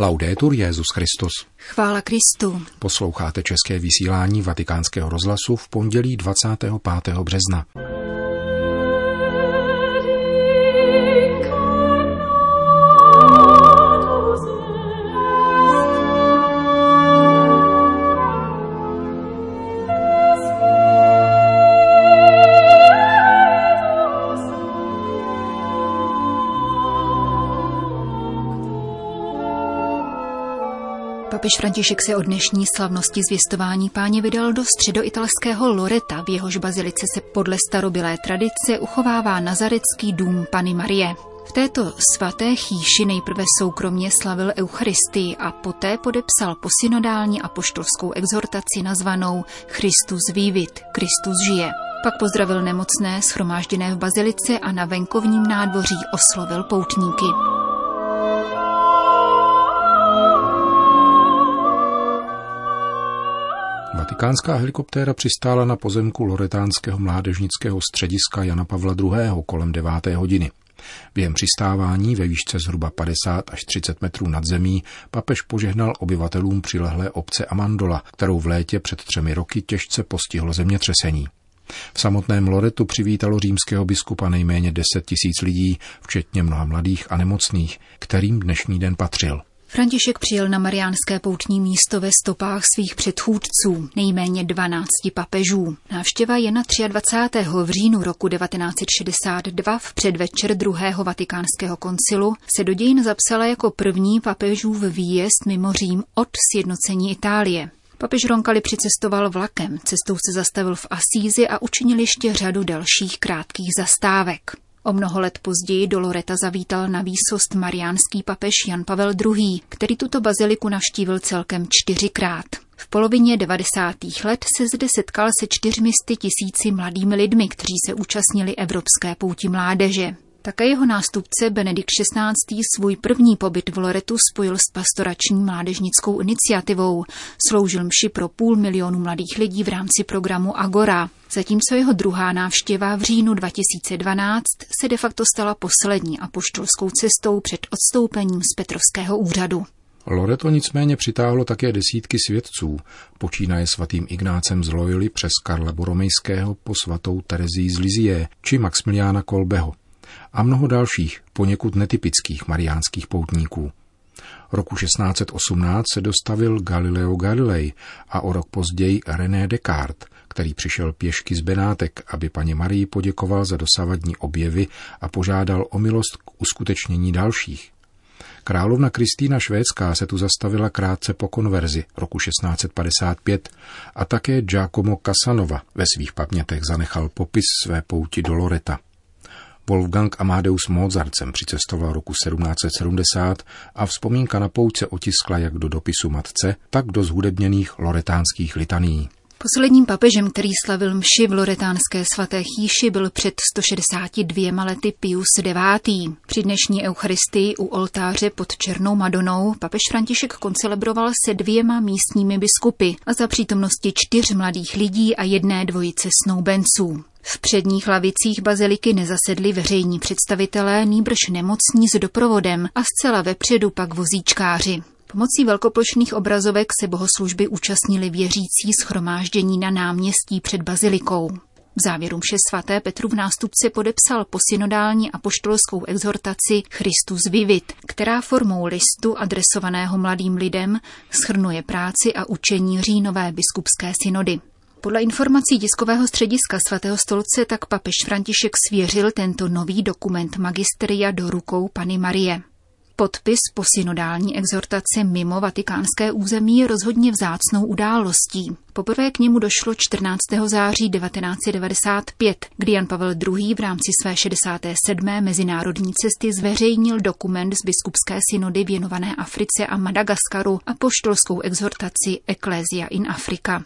Laudetur Jezus Christus. Chvála Kristu. Posloucháte české vysílání Vatikánského rozhlasu v pondělí 25. března. Papež František se od dnešní slavnosti zvěstování páně vydal do středoitalského Loreta, v jehož bazilice se podle starobylé tradice uchovává nazarecký dům Pany Marie. V této svaté chýši nejprve soukromně slavil Eucharistii a poté podepsal posynodální apoštolskou exhortaci nazvanou Christus vivit, Kristus žije. Pak pozdravil nemocné schromážděné v bazilice a na venkovním nádvoří oslovil poutníky. Vatikánská helikoptéra přistála na pozemku Loretánského mládežnického střediska Jana Pavla II. kolem 9. hodiny. Během přistávání ve výšce zhruba 50 až 30 metrů nad zemí papež požehnal obyvatelům přilehlé obce Amandola, kterou v létě před třemi roky těžce postihlo zemětřesení. V samotném Loretu přivítalo římského biskupa nejméně 10 tisíc lidí, včetně mnoha mladých a nemocných, kterým dnešní den patřil. František přijel na mariánské poutní místo ve stopách svých předchůdců, nejméně 12 papežů. Návštěva je na 23. v říjnu roku 1962 v předvečer druhého vatikánského koncilu se do dějin zapsala jako první papežův výjezd mimo Řím od sjednocení Itálie. Papež Roncalli přicestoval vlakem, cestou se zastavil v Asízi a učinil ještě řadu dalších krátkých zastávek. O mnoho let později do Loreta zavítal na výsost mariánský papež Jan Pavel II., který tuto baziliku navštívil celkem čtyřikrát. V polovině 90. let se zde setkal se čtyřmisty tisíci mladými lidmi, kteří se účastnili Evropské pouti mládeže. Také jeho nástupce Benedikt XVI. svůj první pobyt v Loretu spojil s pastorační mládežnickou iniciativou. Sloužil mši pro půl milionu mladých lidí v rámci programu Agora. Zatímco jeho druhá návštěva v říjnu 2012 se de facto stala poslední apoštolskou cestou před odstoupením z Petrovského úřadu. Loreto nicméně přitáhlo také desítky svědců, počínaje svatým Ignácem z Loyoli přes Karla Boromejského po svatou Terezii z Lizie či Maximiliána Kolbeho a mnoho dalších poněkud netypických mariánských poutníků. Roku 1618 se dostavil Galileo Galilei a o rok později René Descartes, který přišel pěšky z Benátek, aby paní Marii poděkoval za dosavadní objevy a požádal o milost k uskutečnění dalších. Královna Kristýna Švédská se tu zastavila krátce po konverzi roku 1655 a také Giacomo Casanova ve svých pamětech zanechal popis své pouti do Loreta. Wolfgang Amadeus Mozart sem přicestoval roku 1770 a vzpomínka na pouce otiskla jak do dopisu matce, tak do zhudebněných loretánských litaní. Posledním papežem, který slavil mši v loretánské svaté chýši, byl před 162 lety Pius IX. Při dnešní eucharistii u oltáře pod Černou Madonou papež František koncelebroval se dvěma místními biskupy a za přítomnosti čtyř mladých lidí a jedné dvojice snoubenců. V předních lavicích baziliky nezasedli veřejní představitelé, nýbrž nemocní s doprovodem a zcela vepředu pak vozíčkáři. Pomocí velkoplošných obrazovek se bohoslužby účastnili věřící schromáždění na náměstí před bazilikou. V závěru mše svaté Petru v nástupce podepsal posynodální apoštolskou exhortaci Christus Vivit, která formou listu adresovaného mladým lidem schrnuje práci a učení říjnové biskupské synody. Podle informací tiskového střediska svatého stolce tak papež František svěřil tento nový dokument magisteria do rukou Pany Marie. Podpis po synodální exhortace mimo vatikánské území je rozhodně vzácnou událostí. Poprvé k němu došlo 14. září 1995, kdy Jan Pavel II. v rámci své 67. mezinárodní cesty zveřejnil dokument z biskupské synody věnované Africe a Madagaskaru a poštolskou exhortaci Ecclesia in Africa.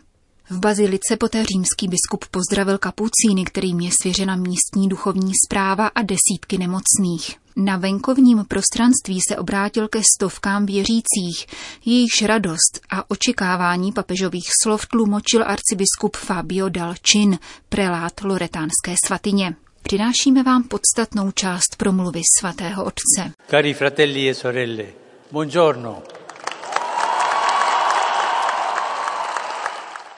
V bazilice poté římský biskup pozdravil kapucíny, kterým je svěřena místní duchovní zpráva a desítky nemocných. Na venkovním prostranství se obrátil ke stovkám věřících. Jejichž radost a očekávání papežových slov tlumočil arcibiskup Fabio Dalčin, prelát loretánské svatyně. Přinášíme vám podstatnou část promluvy svatého otce. Cari fratelli e sorelle, buongiorno.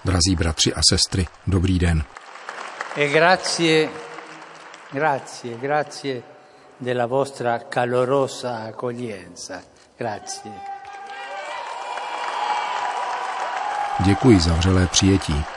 Drazí bratři a sestry, dobrý den. E grazie, grazie, grazie della vostra calorosa accoglienza. Grazie. Děkuji za vřelé přijetí.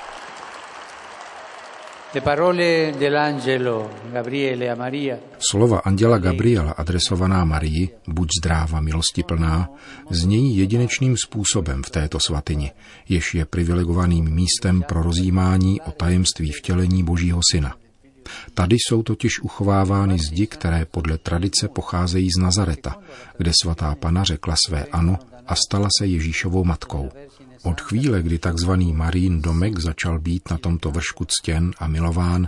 Slova anděla Gabriela adresovaná Marii, buď zdráva milosti plná, znějí jedinečným způsobem v této svatyni, jež je privilegovaným místem pro rozjímání o tajemství vtělení Božího Syna. Tady jsou totiž uchovávány zdi, které podle tradice pocházejí z Nazareta, kde svatá pana řekla své ano a stala se Ježíšovou matkou. Od chvíle, kdy tzv. Marín domek začal být na tomto vršku ctěn a milován,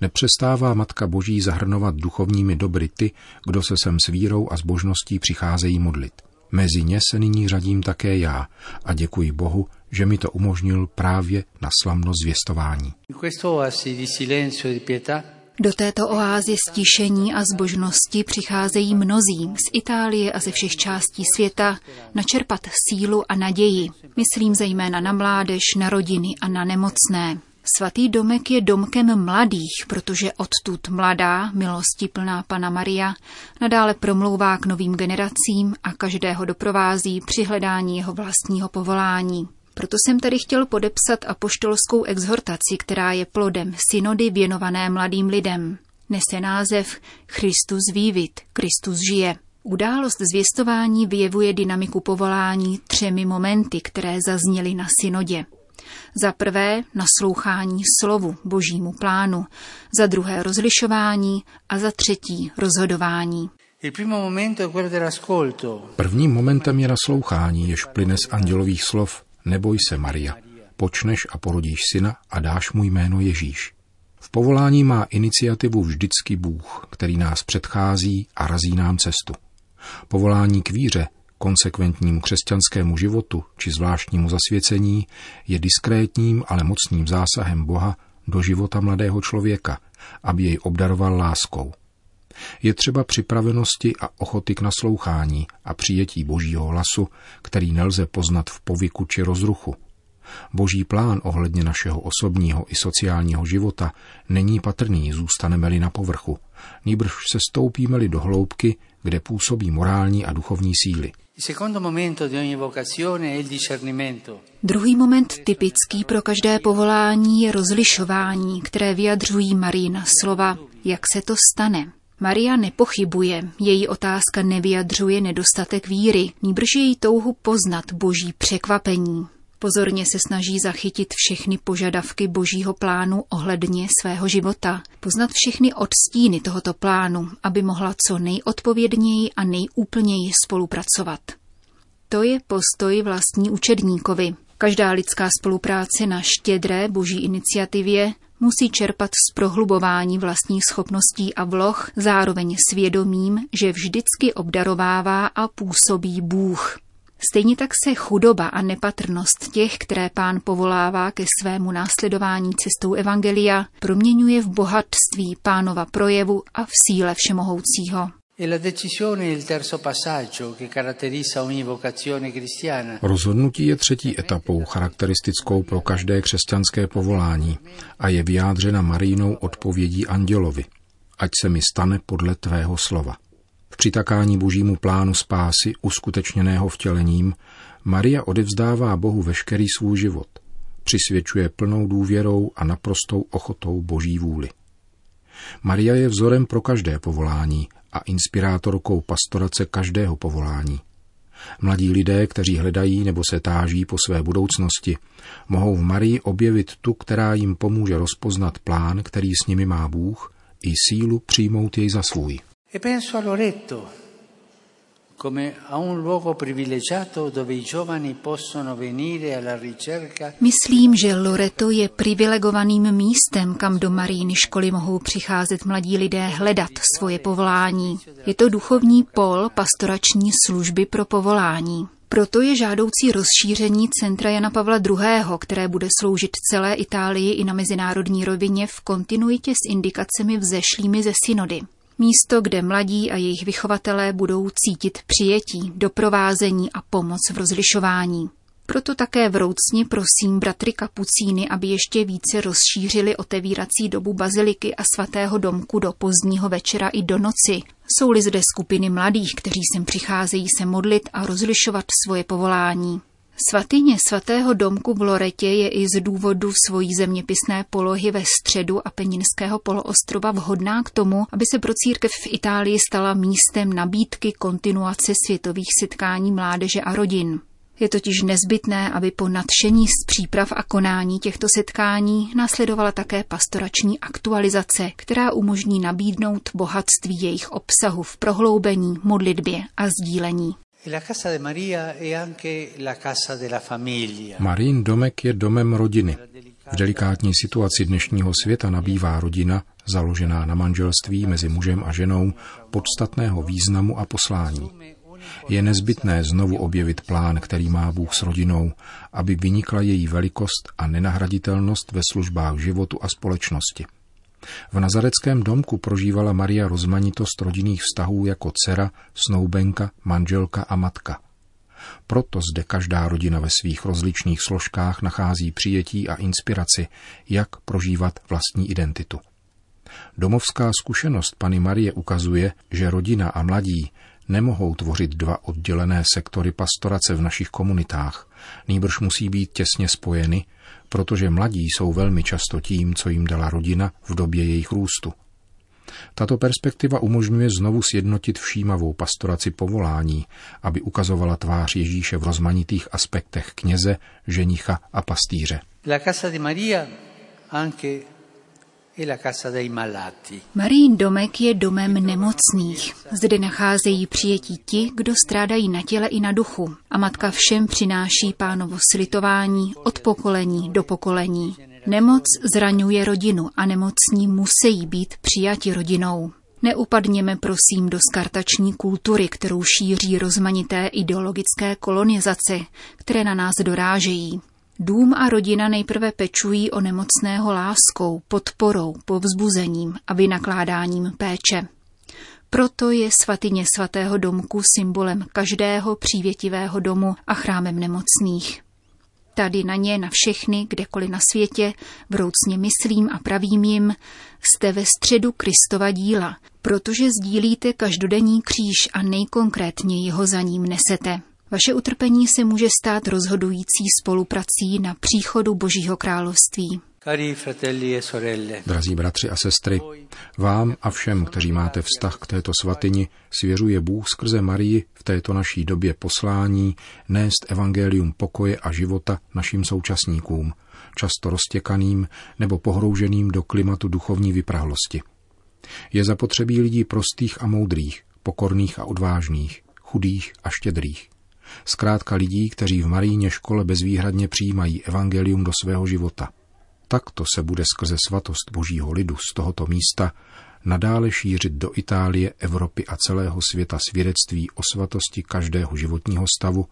nepřestává Matka Boží zahrnovat duchovními dobry ty, kdo se sem s vírou a zbožností přicházejí modlit. Mezi ně se nyní řadím také já a děkuji Bohu, že mi to umožnil právě na slavnost zvěstování. Do této oázy stišení a zbožnosti přicházejí mnozí z Itálie a ze všech částí světa načerpat sílu a naději. Myslím zejména na mládež, na rodiny a na nemocné. Svatý domek je domkem mladých, protože odtud mladá, milosti plná Pana Maria, nadále promlouvá k novým generacím a každého doprovází při hledání jeho vlastního povolání. Proto jsem tady chtěl podepsat apoštolskou exhortaci, která je plodem synody věnované mladým lidem. Nese název Christus vývit, Kristus žije. Událost zvěstování vyjevuje dynamiku povolání třemi momenty, které zazněly na synodě. Za prvé naslouchání slovu, božímu plánu, za druhé rozlišování a za třetí rozhodování. Il primo momento è quello dell'ascolto. Prvním momentem je naslouchání, jež plyne z andělových slov. Neboj se, Maria, počneš a porodíš syna a dáš mu jméno Ježíš. V povolání má iniciativu vždycky Bůh, který nás předchází a razí nám cestu. Povolání k víře, konsekventnímu křesťanskému životu či zvláštnímu zasvěcení je diskrétním, ale mocným zásahem Boha do života mladého člověka, aby jej obdaroval láskou. Je třeba připravenosti a ochoty k naslouchání a přijetí božího hlasu, který nelze poznat v povyku či rozruchu. Boží plán ohledně našeho osobního i sociálního života není patrný, zůstaneme-li na povrchu, nýbrž se stoupíme-li do hloubky, kde působí morální a duchovní síly. Il secondo momento di ogni vocazione è il discernimento. Druhý moment typický pro každé povolání je rozlišování, které vyjadřují Marína slova, jak se to stane. Maria nepochybuje, její otázka nevyjadřuje nedostatek víry, nýbrž její touhu poznat boží překvapení. Pozorně se snaží zachytit všechny požadavky božího plánu ohledně svého života, poznat všechny odstíny tohoto plánu, aby mohla co nejodpovědněji a nejúplněji spolupracovat. To je postoj vlastní učedníkovi. Každá lidská spolupráce na štědré boží iniciativě musí čerpat z prohlubování vlastních schopností a vloh, zároveň svědomím, že vždycky obdarovává a působí Bůh. Stejně tak se chudoba a nepatrnost těch, které pán povolává ke svému následování cestou Evangelia, proměňuje v bohatství pánova projevu a v síle všemohoucího. E. Rozhodnutí je třetí etapou charakteristickou pro každé křesťanské povolání a je vyjádřena Marínou odpovědí andělovi. Ať se mi stane podle tvého slova. V přitakání božímu plánu spásy, uskutečněného vtělením, Maria odevzdává Bohu veškerý svůj život. Přisvědčuje plnou důvěrou a naprostou ochotou boží vůli. Maria je vzorem pro každé povolání a inspirátorkou pastorace každého povolání. Mladí lidé, kteří hledají nebo se táží po své budoucnosti, mohou v Marii objevit tu, která jim pomůže rozpoznat plán, který s nimi má Bůh, i sílu přijmout jej za svůj. E penso a Myslím, že Loreto je privilegovaným místem, kam do Maríny školy mohou přicházet mladí lidé hledat svoje povolání. Je to duchovní pol pastorační služby pro povolání. Proto je žádoucí rozšíření centra Jana Pavla II., které bude sloužit celé Itálii i na mezinárodní rovině v kontinuitě s indikacemi vzešlými ze synody. Místo, kde mladí a jejich vychovatelé budou cítit přijetí, doprovázení a pomoc v rozlišování. Proto také vroucně prosím bratry kapucíny, aby ještě více rozšířili otevírací dobu baziliky a svatého domku do pozdního večera i do noci. Jsou-li zde skupiny mladých, kteří sem přicházejí se modlit a rozlišovat svoje povolání. Svatyně svatého domku v Loretě je i z důvodu svojí zeměpisné polohy ve středu Apeninského poloostrova vhodná k tomu, aby se pro církev v Itálii stala místem nabídky kontinuace světových setkání mládeže a rodin. Je totiž nezbytné, aby po nadšení z příprav a konání těchto setkání následovala také pastorační aktualizace, která umožní nabídnout bohatství jejich obsahu v prohloubení, modlitbě a sdílení. Marín domek je domem rodiny. V delikátní situaci dnešního světa nabývá rodina, založená na manželství mezi mužem a ženou, podstatného významu a poslání. Je nezbytné znovu objevit plán, který má Bůh s rodinou, aby vynikla její velikost a nenahraditelnost ve službách životu a společnosti. V nazareckém domku prožívala Maria rozmanitost rodinných vztahů jako dcera, snoubenka, manželka a matka. Proto zde každá rodina ve svých rozličných složkách nachází přijetí a inspiraci, jak prožívat vlastní identitu. Domovská zkušenost Pany Marie ukazuje, že rodina a mladí nemohou tvořit dva oddělené sektory pastorace v našich komunitách, nýbrž musí být těsně spojeny, protože mladí jsou velmi často tím, co jim dala rodina v době jejich růstu. Tato perspektiva umožňuje znovu sjednotit všímavou pastoraci povolání, aby ukazovala tvář Ježíše v rozmanitých aspektech kněze, ženicha a pastýře. La casa di Maria anche Marín domek je domem nemocných. Zde nacházejí přijetí ti, kdo strádají na těle i na duchu. A matka všem přináší pánovo slitování od pokolení do pokolení. Nemoc zraňuje rodinu a nemocní musí být přijati rodinou. Neupadněme prosím do skartační kultury, kterou šíří rozmanité ideologické kolonizace, které na nás dorážejí. Dům a rodina nejprve pečují o nemocného láskou, podporou, povzbuzením a vynakládáním péče. Proto je svatyně svatého domku symbolem každého přívětivého domu a chrámem nemocných. Tady na ně, na všechny, kdekoliv na světě, vroucně myslím a pravím jim, jste ve středu Kristova díla, protože sdílíte každodenní kříž a nejkonkrétně jeho za ním nesete. Vaše utrpení se může stát rozhodující spoluprací na příchodu Božího království. E Drazí bratři a sestry, vám a všem, kteří máte vztah k této svatyni, svěřuje Bůh skrze Marii v této naší době poslání nést evangelium pokoje a života našim současníkům, často roztěkaným nebo pohrouženým do klimatu duchovní vyprahlosti. Je zapotřebí lidí prostých a moudrých, pokorných a odvážných, chudých a štědrých. Zkrátka lidí, kteří v Maríně škole bezvýhradně přijímají evangelium do svého života. Takto se bude skrze svatost božího lidu z tohoto místa nadále šířit do Itálie, Evropy a celého světa svědectví o svatosti každého životního stavu,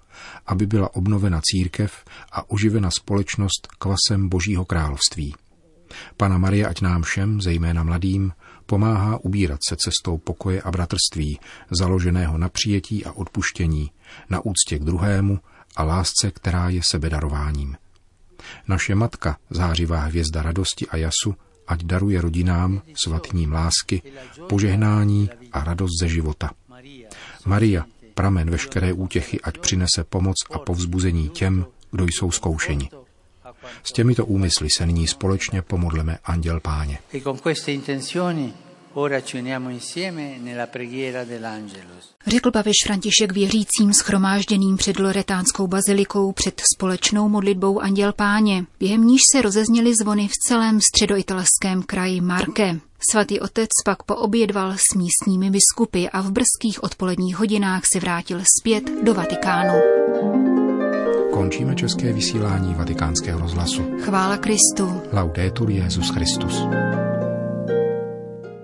aby byla obnovena církev a oživena společnost kvasem Božího království. Pana Maria ať nám všem, zejména mladým, pomáhá ubírat se cestou pokoje a bratrství, založeného na přijetí a odpuštění, na úctě k druhému a lásce, která je sebedarováním. Naše matka, zářivá hvězda radosti a jasu, ať daruje rodinám svatním lásky, požehnání a radost ze života. Maria, pramen veškeré útěchy, ať přinese pomoc a povzbuzení těm, kdo jsou zkoušeni. S těmito úmysly se nyní společně pomodleme Anděl Páně. Řekl papež František věřícím schromážděným před Loretánskou bazilikou před společnou modlitbou Anděl Páně, během níž se rozezněly zvony v celém středoitalském kraji Marke. Svatý otec pak poobědval s místními biskupy a v brzkých odpoledních hodinách se vrátil zpět do Vatikánu. Končíme české vysílání vatikánského rozhlasu. Chvála Kristu. Laudetur Jezus Christus.